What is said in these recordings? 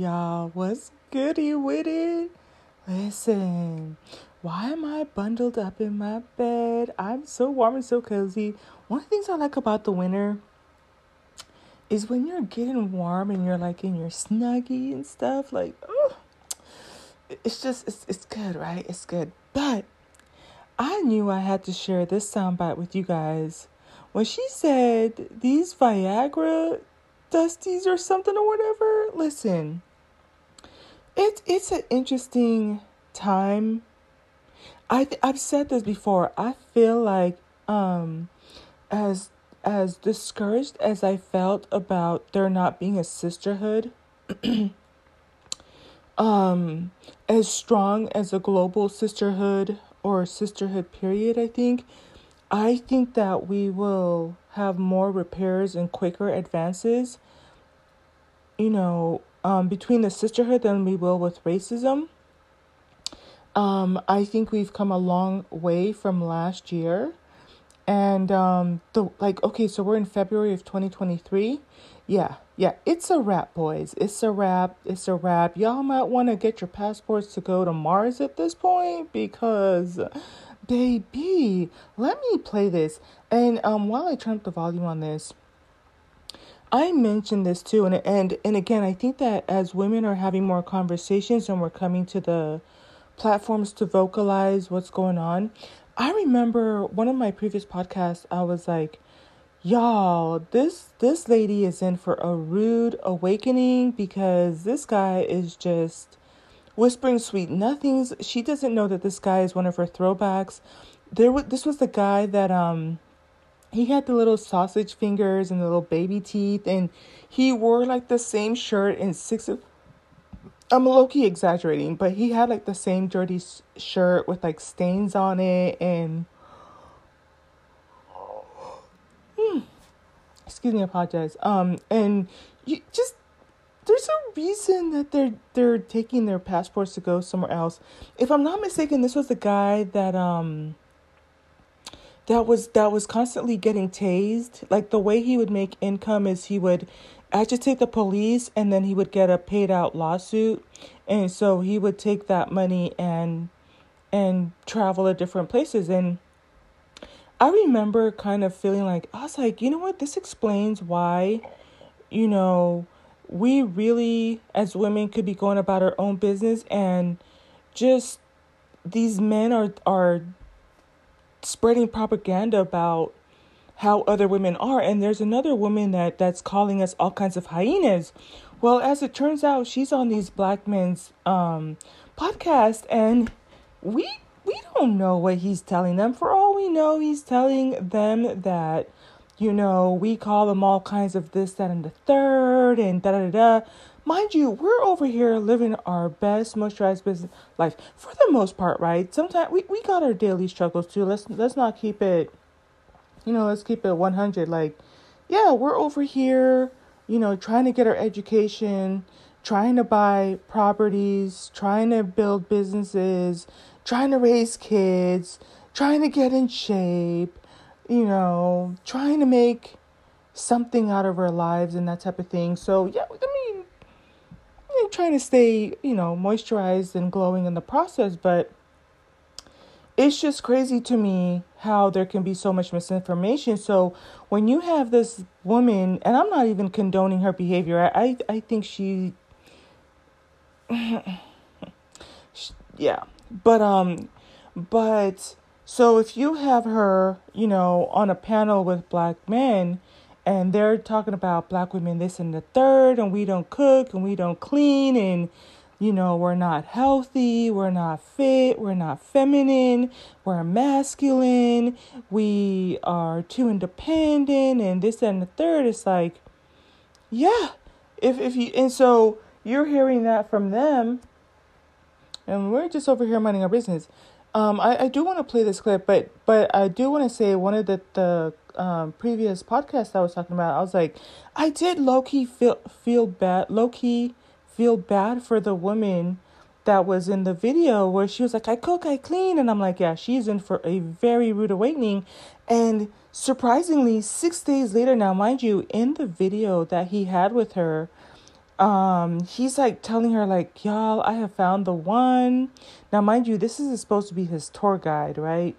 y'all. What's goody with it? Listen, why am I bundled up in my bed? I'm so warm and so cozy. One of the things I like about the winter is when you're getting warm and you're like in your snuggie and stuff, like, oh, it's just, it's, it's good, right? It's good. But I knew I had to share this soundbite with you guys. When she said these Viagra dusties or something or whatever, listen, it's it's an interesting time. I I've said this before. I feel like um as as discouraged as I felt about there not being a sisterhood, um, as strong as a global sisterhood or sisterhood period, I think, I think that we will have more repairs and quicker advances, you know, um, between the sisterhood than we will with racism. Um, I think we've come a long way from last year. And um, the like, okay, so we're in February of 2023. Yeah, yeah, it's a wrap, boys. It's a wrap. It's a wrap. Y'all might want to get your passports to go to Mars at this point because, baby, let me play this. And um, while I turn up the volume on this, I mentioned this too, and and and again, I think that as women are having more conversations and we're coming to the platforms to vocalize what's going on. I remember one of my previous podcasts, I was like, y'all, this this lady is in for a rude awakening because this guy is just whispering sweet nothings. She doesn't know that this guy is one of her throwbacks. There was this was the guy that um he had the little sausage fingers and the little baby teeth and he wore like the same shirt and six of I'm low-key exaggerating, but he had like the same dirty shirt with like stains on it and hmm, excuse me, I apologize. Um and you just there's a reason that they're they're taking their passports to go somewhere else. If I'm not mistaken, this was the guy that um that was that was constantly getting tased. Like the way he would make income is he would agitate the police and then he would get a paid out lawsuit. And so he would take that money and and travel to different places and I remember kind of feeling like I was like, you know what, this explains why, you know, we really as women could be going about our own business and just these men are are spreading propaganda about how other women are and there's another woman that that's calling us all kinds of hyenas. Well as it turns out she's on these black men's um podcast and we we don't know what he's telling them. For all we know he's telling them that you know we call them all kinds of this that and the third and da da da mind you, we're over here living our best moisturized business life for the most part, right? Sometimes we, we got our daily struggles too. Let's let's not keep it, you know, let's keep it one hundred. Like, yeah, we're over here, you know, trying to get our education, trying to buy properties, trying to build businesses, trying to raise kids, trying to get in shape, you know, trying to make something out of our lives and that type of thing. So yeah, I mean trying to stay, you know, moisturized and glowing in the process, but it's just crazy to me how there can be so much misinformation. So when you have this woman, and I'm not even condoning her behavior, I I, I think she, yeah, but um, but so if you have her, you know, on a panel with black men and they're talking about black women this and the third and we don't cook and we don't clean and you know we're not healthy we're not fit we're not feminine we're masculine we are too independent and this and the third. It's like yeah if if you and so you're hearing that from them and we're just over here minding our business. Um, I, I do want to play this clip, but but I do want to say one of the the um, previous podcast I was talking about, I was like, I did low key feel feel bad, low key feel bad for the woman that was in the video where she was like, I cook, I clean, and I'm like, yeah, she's in for a very rude awakening, and surprisingly, six days later, now mind you, in the video that he had with her, um, he's like telling her like, "Y'all, I have found the one." Now, mind you, this is supposed to be his tour guide, right?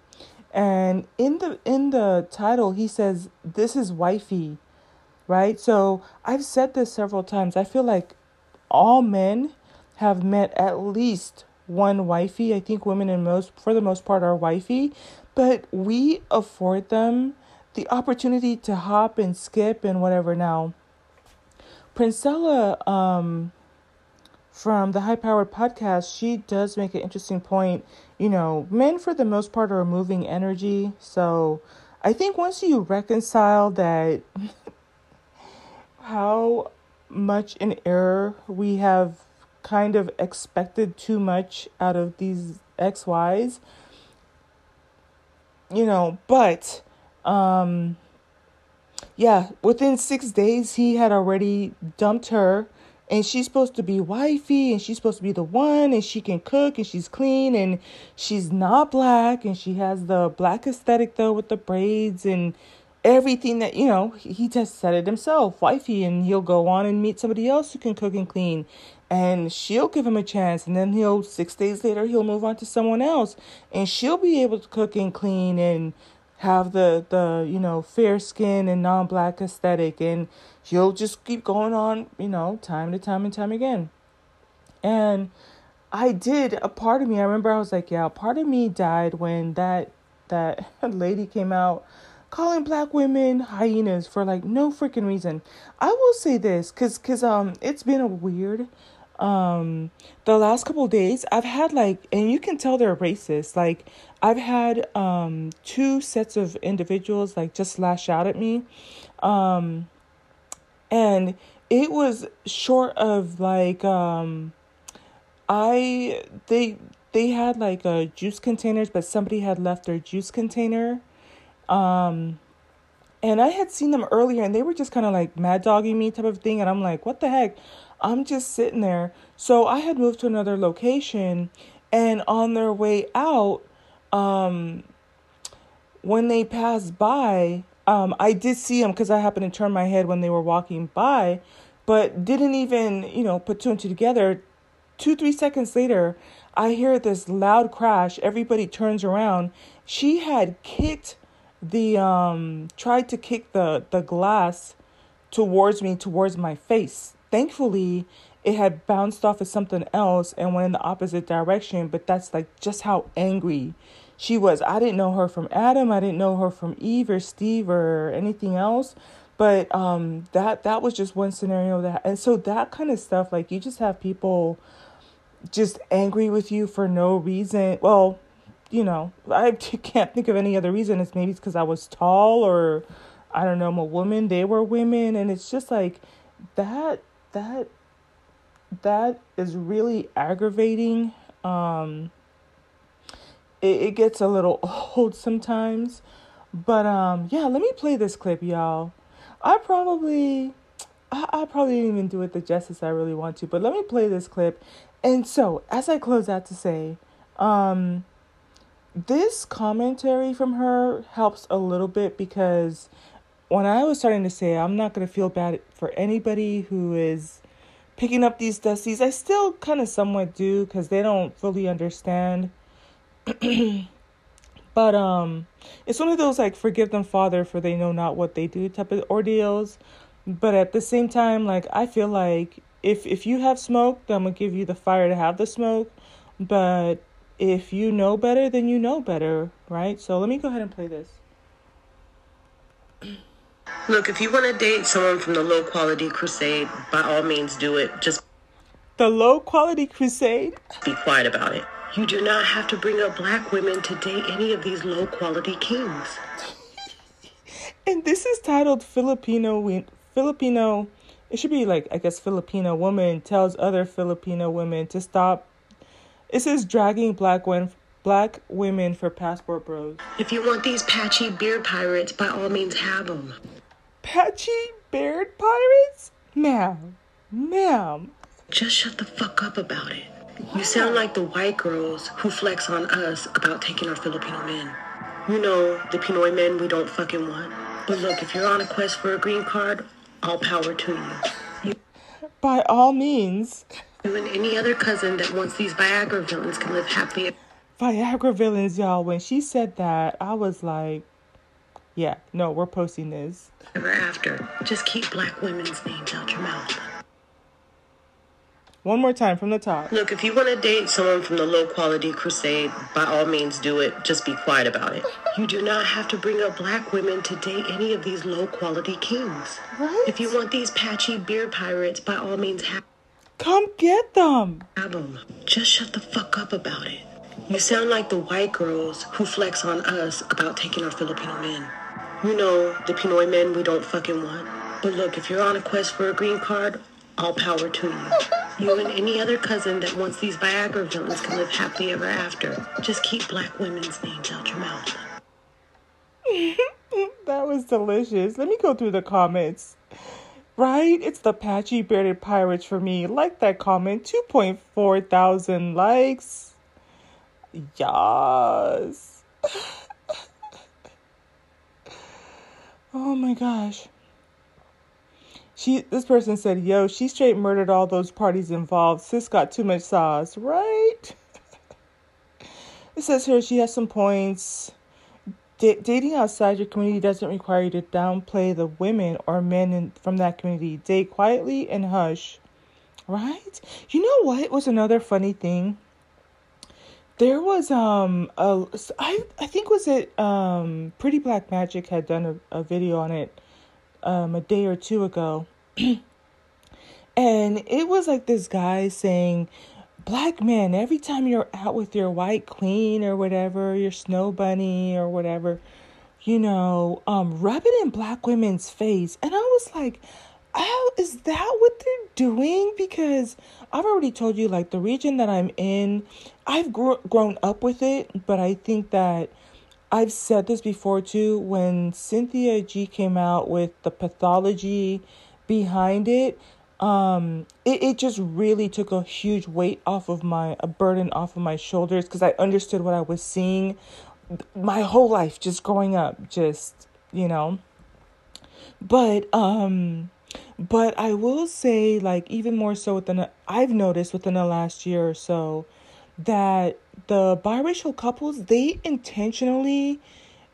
And in the in the title, he says, "This is wifey," right? So I've said this several times. I feel like all men have met at least one wifey. I think women in most for the most part are wifey, but we afford them the opportunity to hop and skip and whatever now. Princella um from the High Powered podcast, she does make an interesting point. You know, men for the most part are moving energy. So I think once you reconcile that how much in error we have kind of expected too much out of these XYs, you know, but um yeah, within 6 days he had already dumped her and she's supposed to be wifey and she's supposed to be the one and she can cook and she's clean and she's not black and she has the black aesthetic though with the braids and everything that you know he just said it himself wifey and he'll go on and meet somebody else who can cook and clean and she'll give him a chance and then he'll six days later he'll move on to someone else and she'll be able to cook and clean and have the the you know fair skin and non-black aesthetic and he'll just keep going on you know time to time and time again. And i did a part of me i remember i was like yeah part of me died when that that lady came out calling black women hyenas for like no freaking reason. I will say this because because um it's been a weird um the last couple days i've had like and you can tell they're racist like i've had um two sets of individuals like just lash out at me um and it was short of like um i they they had like a juice containers but somebody had left their juice container um and I had seen them earlier and they were just kind of like mad dogging me type of thing. And I'm like, what the heck? I'm just sitting there. So I had moved to another location, and on their way out, um, when they passed by, um, I did see them because I happened to turn my head when they were walking by, but didn't even, you know, put two and two together. Two, three seconds later, I hear this loud crash. Everybody turns around. She had kicked the um tried to kick the the glass towards me towards my face thankfully it had bounced off of something else and went in the opposite direction but that's like just how angry she was. I didn't know her from adam. I didn't know her from eve or steve or anything else but um that that was just one scenario that and so that kind of stuff like you just have people just angry with you for no reason. Well you know i can't think of any other reason. It's maybe it's because i was tall or i don't know i'm a woman. They were women. And it's just like that that that is really aggravating. Um, it, it gets a little old sometimes, but um, yeah. Let me play this clip, y'all. I probably, I, I probably didn't even do it the justice I really want to, but let me play this clip. And so, as I close out to say, um, this commentary from her helps a little bit because when I was starting to say I'm not going to feel bad for anybody who is picking up these dusties, I still kind of somewhat do because they don't fully understand. but um, it's one of those like forgive them, Father, for they know not what they do type of ordeals. But at the same time, like I feel like if if you have smoke, then I'm gonna give you the fire to have the smoke. But if you know better, then you know better, right? So let me go ahead and play this. Look, if you want to date someone from the low quality crusade, by all means do it. Just the low quality crusade? Be quiet about it. You do not have to bring up black women to date any of these low quality kings. and this is titled Filipino Filipino it should be like I guess Filipino woman tells other Filipino women to stop it says dragging black women black women for passport bros. If you want these patchy beard pirates, by all means have them. Patchy beard pirates? Ma'am, ma'am. Just shut the fuck up about it. You sound like the white girls who flex on us about taking our Filipino men. You know, the Pinoy men we don't fucking want. But look, if you're on a quest for a green card, all power to you. you- by all means. You and any other cousin that wants these Viagra villains can live happily Viagra villains, y'all. When she said that, I was like, yeah, no, we're posting this. ever after. Just keep black women's names out your mouth. One more time from the top. Look, if you want to date someone from the low quality crusade, by all means do it. Just be quiet about it. You do not have to bring up black women to date any of these low quality kings. Right? If you want these patchy beer pirates, by all means have Come get them. Have them. Just shut the fuck up about it. You sound like the white girls who flex on us about taking our Filipino men. You know, the Pinoy men we don't fucking want. But look, if you're on a quest for a green card, all power to you. You and any other cousin that wants these Viagra villains can live happily ever after. Just keep black women's names out your mouth. That was delicious. Let me go through the comments. Right? It's the patchy bearded pirates for me. Like that comment. 2.4 thousand likes. Yes. oh my gosh. She this person said, yo, she straight murdered all those parties involved. Sis got too much sauce, right? it says here she has some points. Da- dating outside your community doesn't require you to downplay the women or men in, from that community. Date quietly and hush. Right? You know what was another funny thing? There was um a I I think was it um Pretty Black Magic had done a, a video on it um a day or two ago. and it was like this guy saying black men every time you're out with your white queen or whatever your snow bunny or whatever you know um rub it in black women's face and i was like oh is that what they're doing? Because i've already told you like the region that i'm in i've gr- grown up with it but i think that i've said this before too when cynthia g came out with the pathology behind it um it, it just really took a huge weight off of my a burden off of my shoulders because i understood what i was seeing my whole life just growing up just you know. But um but i will say like even more so within I've noticed within the last year or so that the biracial couples they intentionally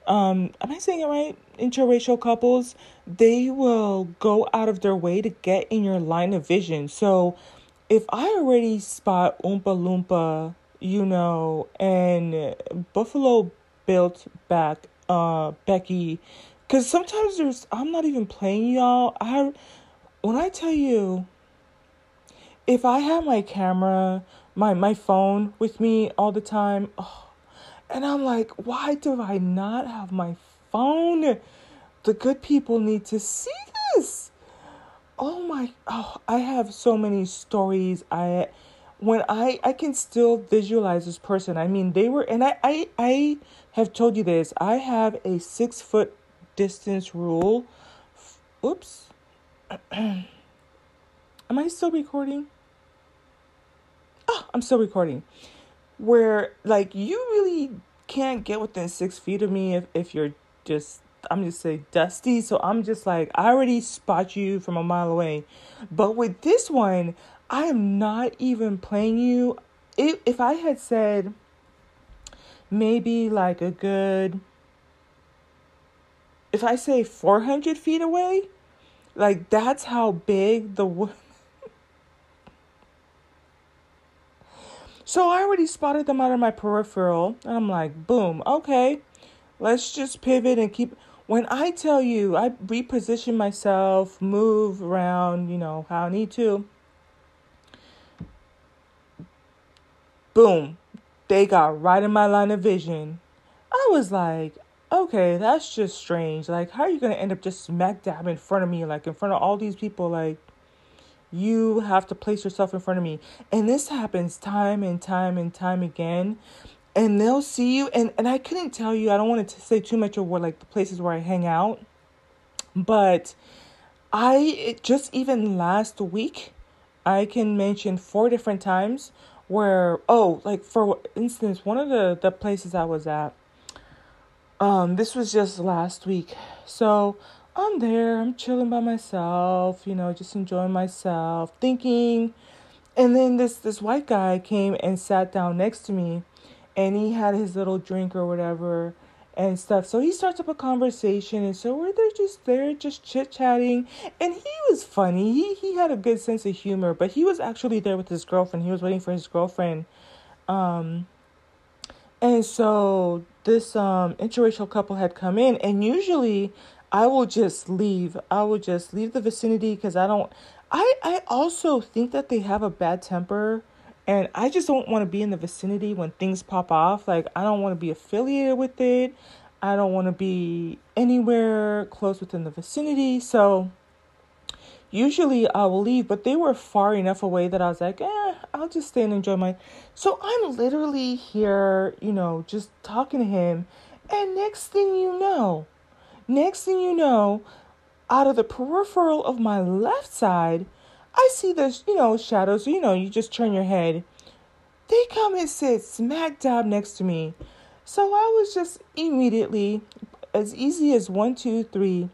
um am i saying it right? Interracial couples they will go out of their way to get in your line of vision. So if i already spot oompa loompa you know and buffalo built back uh becky because sometimes there's i'm not even playing y'all i when i tell you if i have my camera my my phone with me all the time oh, and I'm like, why do I not have my phone? The good people need to see this. Oh my oh, I have so many stories. I when I I can still visualize this person. I mean, they were and I I I have told you this. I have a 6 foot distance rule. Oops. Am I still recording? Oh, I'm still recording where like you really can't get within six feet of me if, if you're just I'm just say dusty. So I'm just like I already spot you from a mile away. But with this one, I am not even playing you. If if I had said maybe like a good if I say 400 feet away, like that's how big the So I already spotted them out of my peripheral. And I'm like, boom, okay, let's just pivot and keep. When I tell you, I reposition myself, move around, you know, how I need to. Boom, they got right in my line of vision. I was like, okay, that's just strange. Like, how are you going to end up just smack dab in front of me, like in front of all these people? Like, you have to place yourself in front of me. And this happens time and time and time again. And they'll see you and, and I couldn't tell you, I don't want to say too much of what like the places where I hang out. But I just even last week I can mention four different times where oh like for instance one of the the places I was at um this was just last week. So I'm there, I'm chilling by myself, you know, just enjoying myself, thinking. And then this this white guy came and sat down next to me and he had his little drink or whatever and stuff. So he starts up a conversation, and so we're there just there, just chit chatting. And he was funny. He he had a good sense of humor, but he was actually there with his girlfriend. He was waiting for his girlfriend. Um, and so this um interracial couple had come in, and usually I will just leave. I will just leave the vicinity because I don't. I I also think that they have a bad temper and I just don't want to be in the vicinity when things pop off. Like, I don't want to be affiliated with it. I don't want to be anywhere close within the vicinity. So, usually I will leave, but they were far enough away that I was like, eh, I'll just stay and enjoy my. So, I'm literally here, you know, just talking to him. And next thing you know, next thing you know, out of the peripheral of my left side, I see the, you know, shadows. You know, you just turn your head. They come and sit smack dab next to me. So I was just immediately, as easy as one, two, three.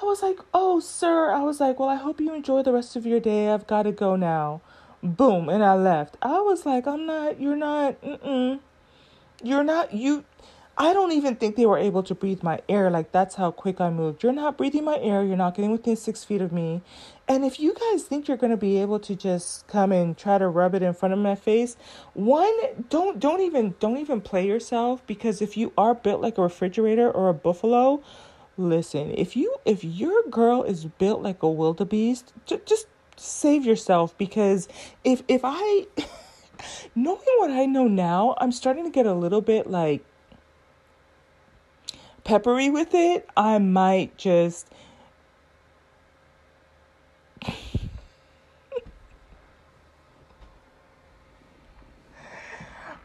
I was like, oh, sir. I was like, well, I hope you enjoy the rest of your day. I've got to go now. Boom. And I left. I was like, I'm not, you're not, mm-mm. You're not, you, I don't even think they were able to breathe my air. Like, that's how quick I moved. You're not breathing my air. You're not getting within six feet of me. And if you guys think you're going to be able to just come and try to rub it in front of my face, one, don't, don't even, don't even play yourself because if you are built like a refrigerator or a buffalo, listen, if you, if your girl is built like a wildebeest, j- just save yourself because if, if I, knowing what I know now, I'm starting to get a little bit like, peppery with it, I might just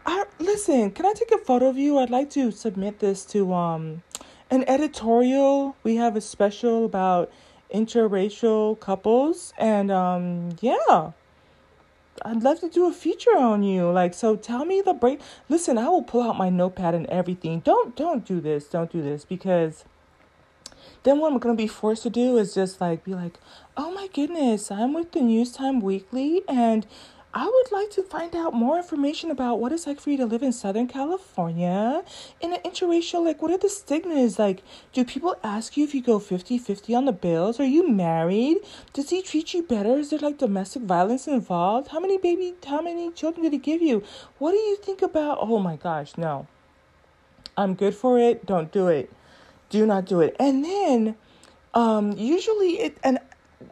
I listen, can I take a photo of you? I'd like to submit this to um an editorial. We have a special about interracial couples and um yeah. I'd love to do a feature on you. Like, so tell me the break. Listen, I will pull out my notepad and everything. Don't, don't do this. Don't do this because then what I'm gonna be forced to do is just like be like, oh my goodness, I'm with the News Time Weekly and I would like to find out more information about what it's like for you to live in Southern California in an interracial. Like, what are the stigmas? Like, do people ask you if you go 50 50 on the bills? Are you married? Does he treat you better? Is there like domestic violence involved? How many baby, how many children did he give you? What do you think about? Oh my gosh, no. I'm good for it. Don't do it. Do not do it. And then, um, usually it, and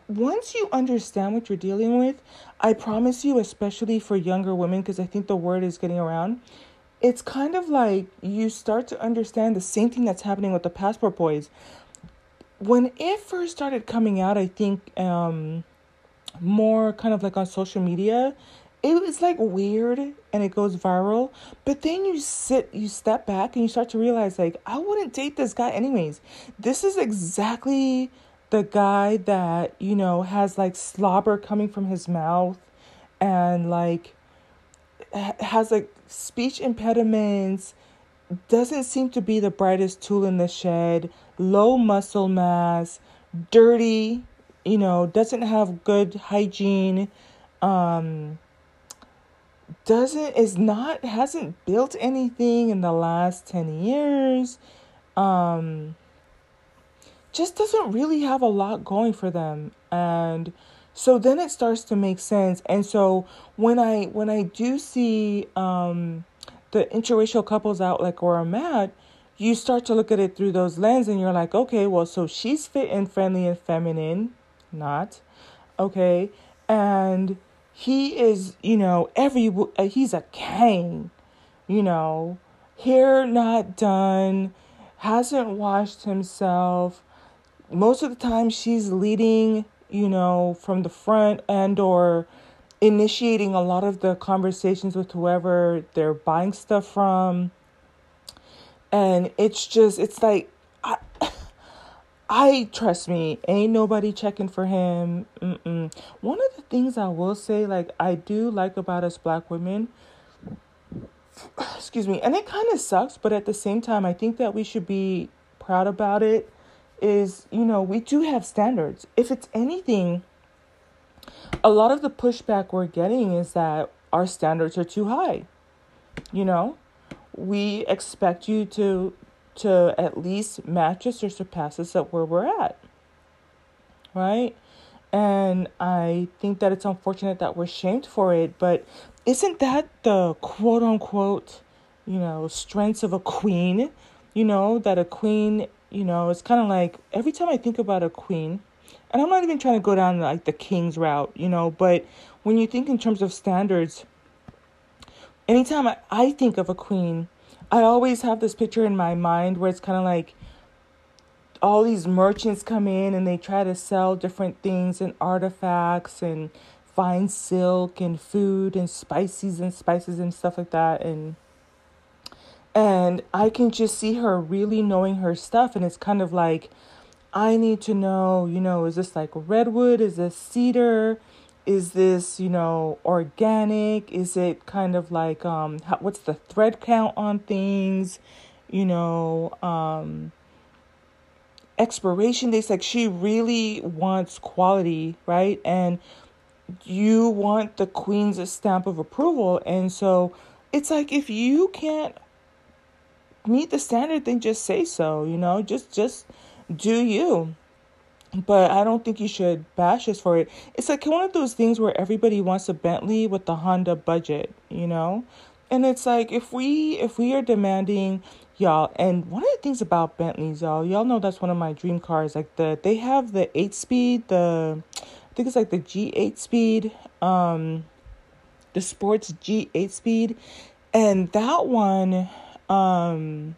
once you understand what you're dealing with, I promise you, especially for younger women, because I think the word is getting around, it's kind of like you start to understand the same thing that's happening with the passport boys. When it first started coming out, I think um, more kind of like on social media, it was like weird and it goes viral. But then you sit, you step back and you start to realize, like, I wouldn't date this guy anyways. This is exactly the guy that, you know, has like slobber coming from his mouth and like has like speech impediments, doesn't seem to be the brightest tool in the shed, low muscle mass, dirty, you know, doesn't have good hygiene, um, doesn't, is not, hasn't built anything in the last 10 years, um, just doesn't really have a lot going for them. And so then it starts to make sense. And so when i when i do see um the interracial couples out like where i'm at you start to look at it through those lenses and you're like okay well so she's fit and friendly and feminine not okay? And he is you know every uh, he's a king you know? Hair not done hasn't washed himself most of the time she's leading, you know, from the front and or initiating a lot of the conversations with whoever they're buying stuff from. And it's just it's like I I trust me, ain't nobody checking for him. Mm-mm. One of the things I will say, like I do like about us black women, excuse me, and it kind of sucks, but at the same time, I think that we should be proud about it is, you know, we do have standards. If it's anything, a lot of the pushback we're getting is that our standards are too high. You know, we expect you to to at least match us or surpass us at where we're at. Right? And I think that it's unfortunate that we're shamed for it, but isn't that the quote unquote, you know, strengths of a queen? You know, that a queen, you know, it's kind of like every time I think about a queen, and I'm not even trying to go down like the king's route, you know, but when you think in terms of standards, anytime I, I think of a queen, I always have this picture in my mind where it's kind of like all these merchants come in and they try to sell different things and artifacts and fine silk and food and spices and spices and stuff like that and and I can just see her really knowing her stuff and it's kind of like I need to know, you know, is this like redwood? Is this cedar? Is this, you know, organic? Is it kind of like um how, what's the thread count on things? You know, um expiration dates like she really wants quality, right? And you want the queen's stamp of approval and so it's like if you can't meet the standard then just say so, you know? Just just do you. But I don't think you should bash us for it. It's like one of those things where everybody wants a Bentley with the Honda budget, you know? And it's like if we if we are demanding y'all and one of the things about Bentleys, y'all, y'all know that's one of my dream cars. Like the they have the eight speed, the I think it's like the GT speed, um the sports GT speed. And that one um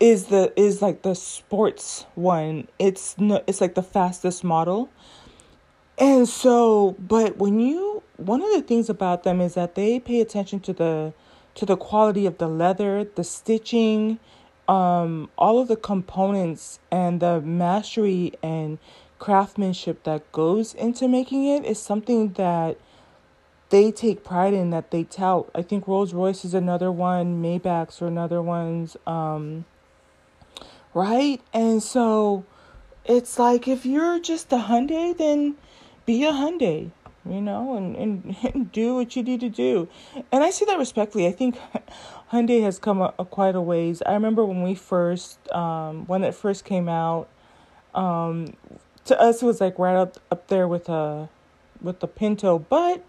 is the is like the sports one. It's no it's like the fastest model. And so, but when you one of the things about them is that they pay attention to the to the quality of the leather, the stitching, um all of the components and the mastery and craftsmanship that goes into making it is something that they take pride in that they tout. I think Rolls Royce is another one, Maybachs are another ones. Um, right? And so it's like if you're just a Hyundai, then be a Hyundai, you know, and, and, and do what you need to do. And I say that respectfully. I think Hyundai has come a, a quite a ways. I remember when we first, um, when it first came out, um, to us it was like right up up there with a with the Pinto, but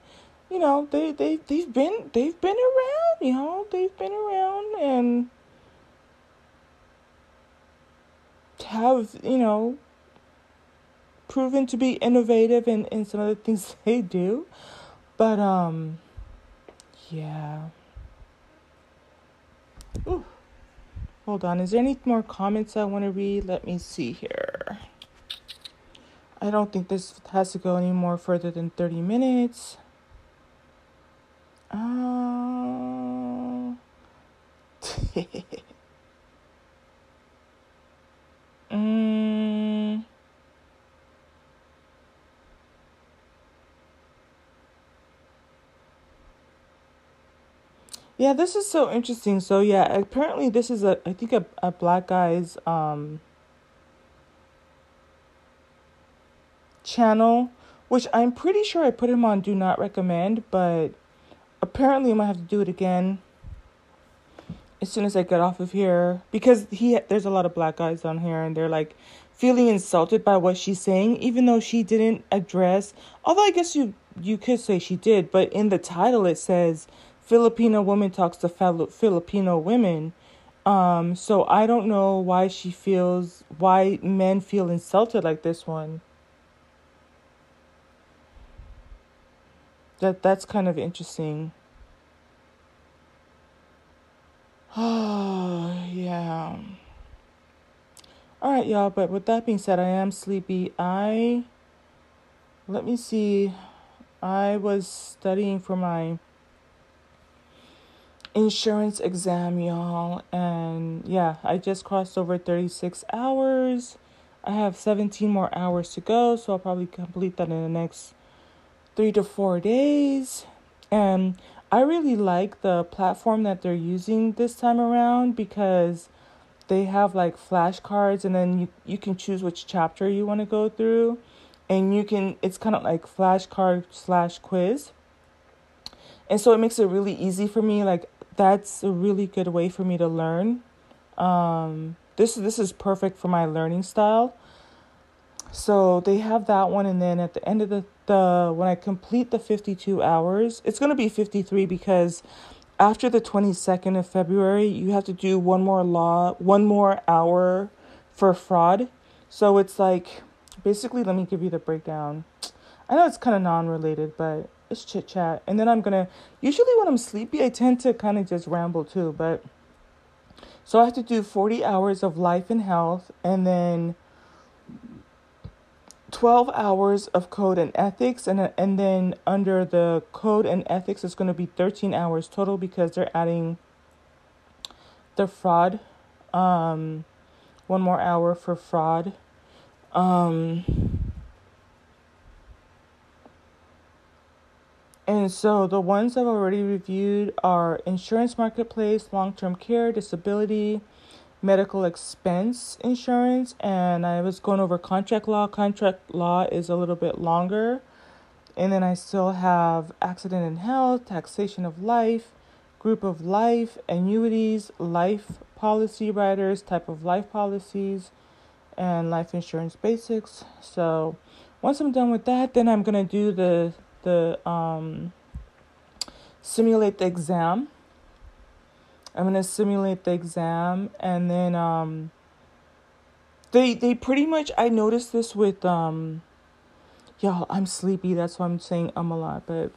you know they they they've been they've been around, you know they've been around and have, you know, proven to be innovative in, in some of the things they do. But, um, yeah. Ooh. Hold on. Is there any more comments I want to read? Let me see here. I don't think this has to go any more further than 30 minutes. Uh... Mm. Yeah, this is so interesting. So yeah, apparently this is a I think a, a black guy's um channel, which I'm pretty sure I put him on do not recommend, but apparently I'm gonna have to do it again as soon as I get off of here. Because he there's a lot of black guys on here and they're like feeling insulted by what she's saying even though she didn't address although I guess you you could say she did but in the title it says Filipino woman talks to fellow Filipino women. Um so I don't know why she feels why men feel insulted like this one that that's kind of interesting Oh, yeah. All right, y'all, but with that being said, I am sleepy. I let me see. I was studying for my insurance exam, y'all, and yeah, I just crossed over 36 hours. I have 17 more hours to go, so I'll probably complete that in the next 3 to 4 days. And I really like the platform that they're using this time around because they have like flashcards and then you, you can choose which chapter you want to go through. And you can it's kind of like flashcard slash quiz. And so it makes it really easy for me like that's a really good way for me to learn. Um, this this is perfect for my learning style so they have that one and then at the end of the, the when i complete the 52 hours it's going to be 53 because after the 22nd of february you have to do one more law one more hour for fraud. So it's like basically let me give you the breakdown. I know it's kind of non-related but it's chit chat and then i'm gonna usually when i'm sleepy i tend to kind of just ramble too but so i have to do 40 hours of life and health and then 12 hours of code and ethics and and then under the code and ethics it's going to be 13 hours total because they're adding the fraud um one more hour for fraud. Um and so the ones I've already reviewed are insurance marketplace, long-term care, disability, medical expense insurance and I was going over contract law. Contract law is a little bit longer. And then I still have accident and health, taxation of life, group of life, annuities, life policy riders, type of life policies, and life insurance basics. So once I'm done with that, then I'm gonna do the the um, simulate the exam I'm gonna simulate the exam, and then um, they they pretty much. I noticed this with um, y'all. I'm sleepy. That's why I'm saying I'm a lot. But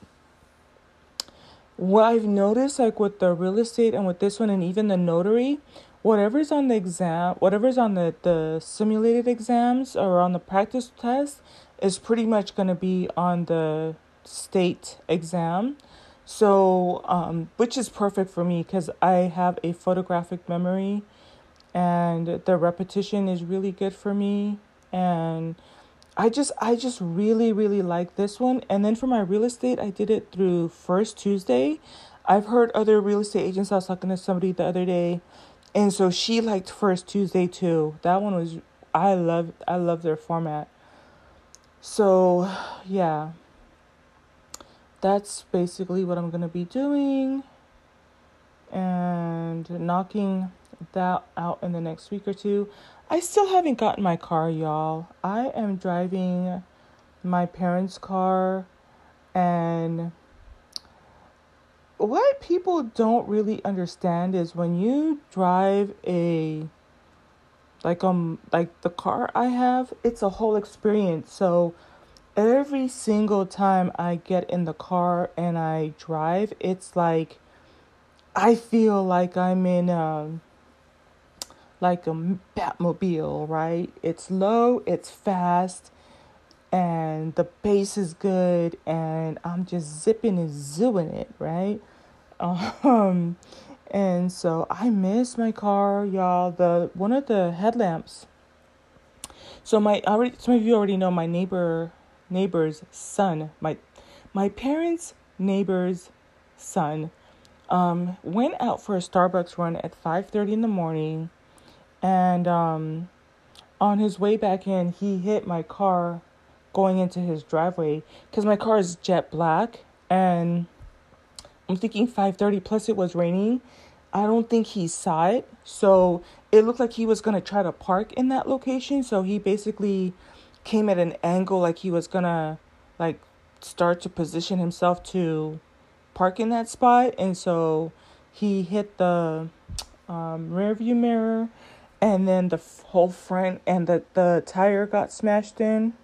what I've noticed, like with the real estate and with this one, and even the notary, whatever's on the exam, whatever's on the the simulated exams or on the practice test, is pretty much gonna be on the state exam. So, um, which is perfect for me because I have a photographic memory and the repetition is really good for me. And I just, I just really, really like this one. And then for my real estate, I did it through First Tuesday. I've heard other real estate agents. I was talking to somebody the other day, and so she liked First Tuesday too. That one was, I love, I love their format. So, yeah that's basically what I'm going to be doing and knocking that out in the next week or two. I still haven't gotten my car, y'all. I am driving my parents' car and what people don't really understand is when you drive a like um like the car I have, it's a whole experience. So every single time I get in the car and I drive, it's like I feel like I'm in a like a Batmobile, right? It's low, it's fast, and the bass is good, and I'm just zipping and zooing it, right? Um, and so I miss my car, y'all. The one of the headlamps. So my already some of you already know my neighbor neighbor's son, my my parents' neighbor's son, um, went out for a Starbucks run at five thirty in the morning, and um, on his way back in, he hit my car going into his driveway because my car is jet black, and I'm thinking five thirty. Plus, it was raining. I don't think he saw it, so it looked like he was gonna try to park in that location. So he basically came at an angle like he was gonna like start to position himself to park in that spot. And so he hit the um, rear view mirror and then the whole front and the, the tire got smashed in.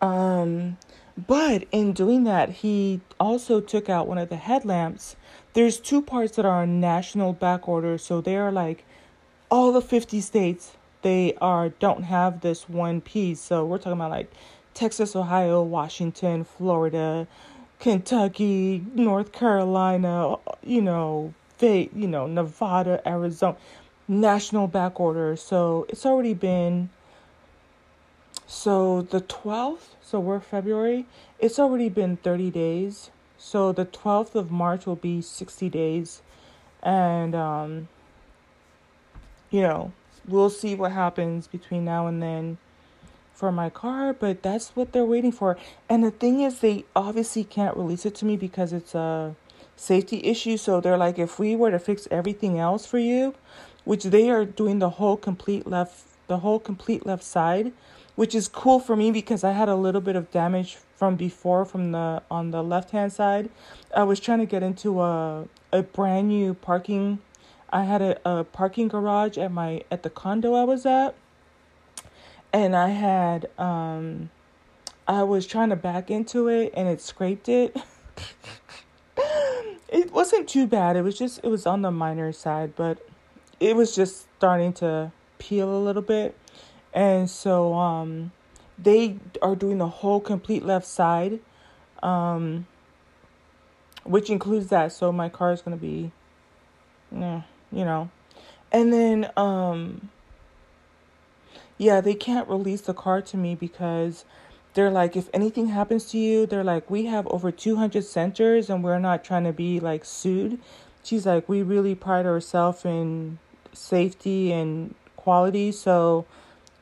Um but in doing that he also took out one of the headlamps. There's two parts that are on national back order so they are like all the 50 states they are don't have this one piece. So we're talking about like Texas, Ohio, Washington, Florida, Kentucky, North Carolina, you know, they, you know, Nevada, Arizona, national back order. So it's already been so the 12th, so we're February, it's already been 30 days. So the 12th of March will be 60 days. And um you know, we'll see what happens between now and then for my car, but that's what they're waiting for. And the thing is, they obviously can't release it to me because it's a safety issue. So they're like, if we were to fix everything else for you, which they are doing the whole complete left, the whole complete left side, which is cool for me because I had a little bit of damage from before from the on the left hand side. I was trying to get into a a brand new parking. I had a, a parking garage at my at the condo I was at, and I had um, I was trying to back into it and it scraped it. it wasn't too bad. It was just it was on the minor side, but it was just starting to peel a little bit. And so um they are doing the whole complete left side. Um which includes that. So my car is going to be yeah, you know. And then um yeah, they can't release the car to me because they're like if anything happens to you they're like we have over 200 centers and we're not trying to be like sued she's like we really pride ourselves in safety and quality so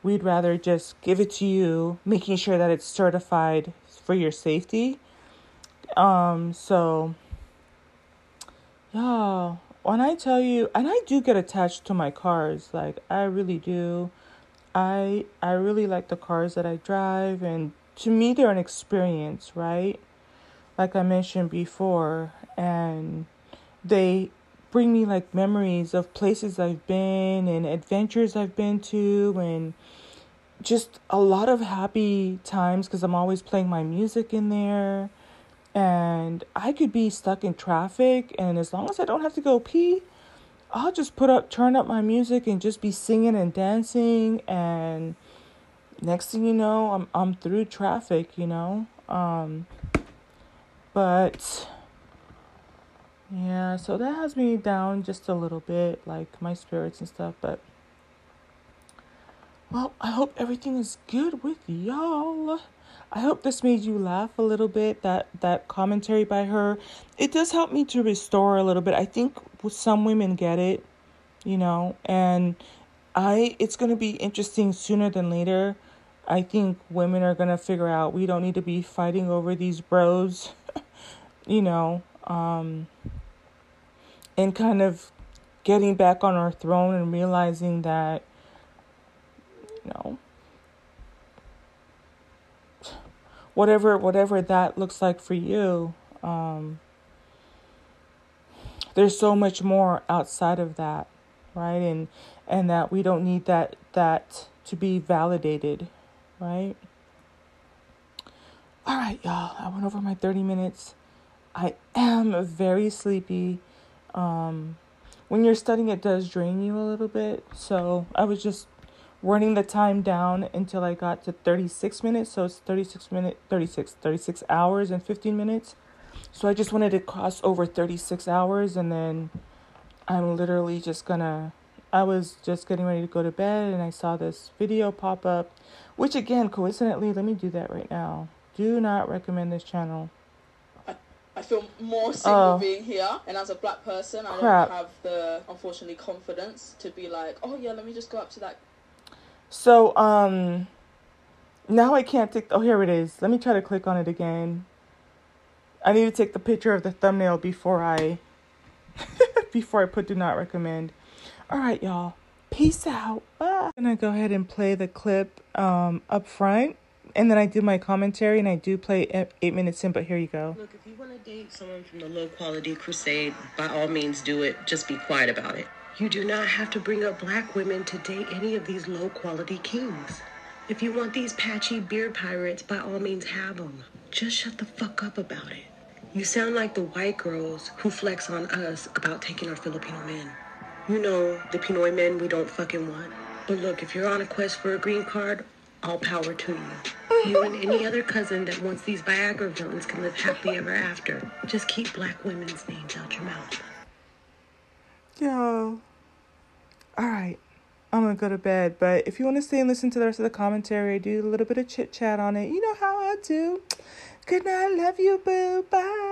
we'd rather just give it to you making sure that it's certified for your safety um so yeah when i tell you and i do get attached to my cars like i really do i i really like the cars that i drive and to me they're an experience, right? Like I mentioned before, and they bring me like memories of places I've been and adventures I've been to and just a lot of happy times because I'm always playing my music in there. And I could be stuck in traffic, and as long as I don't have to go pee, I'll just put up, turn up my music, and just be singing and dancing and next thing you know, I'm I'm through traffic, you know. Um, but yeah, so that has me down just a little bit, like my spirits and stuff. But well, I hope everything is good with y'all. I hope this made you laugh a little bit. That that commentary by her, it does help me to restore a little bit. I think some women get it, you know, and I it's gonna be interesting sooner than later I think women are going to figure out we don't need to be fighting over these bros, you know, um, and kind of getting back on our throne and realizing that, you know, whatever whatever that looks like for you, um, there's so much more outside of that, right? And and that we don't need that that to be validated right? All right, y'all. I went over my 30 minutes. I am very sleepy. Um, when you're studying, it does drain you a little bit. So I was just running the time down until I got to 36 minutes. So it's 36 minute, 36, 36 hours and 15 minutes. So I just wanted to cross over 36 hours and then I'm literally just gonna I was just getting ready to go to bed and I saw this video pop up, which again, coincidentally, let me do that right now. Do not recommend this channel. I, I feel more single oh. being here, and as a black person, I Crap. don't have the unfortunately confidence to be like, oh yeah, let me just go up to that. So um, now I can't take. Oh, here it is. Let me try to click on it again. I need to take the picture of the thumbnail before I before I put do not recommend. All right, y'all. Peace out. Bye. I'm gonna go ahead and play the clip um, up front, and then I do my commentary, and I do play eight minutes in. But here you go. Look, if you want to date someone from the low quality crusade, by all means do it. Just be quiet about it. You do not have to bring up black women to date any of these low quality kings. If you want these patchy beard pirates, by all means have them. Just shut the fuck up about it. You sound like the white girls who flex on us about taking our Filipino men. You know, the Pinoy men we don't fucking want. But look, if you're on a quest for a green card, all power to you. You and any other cousin that wants these Viagra villains can live happily ever after. Just keep black women's names out your mouth. Yo. Alright. I'm gonna go to bed. But if you want to stay and listen to the rest of the commentary, do a little bit of chit chat on it. You know how I do. Good night. Love you, boo. Bye.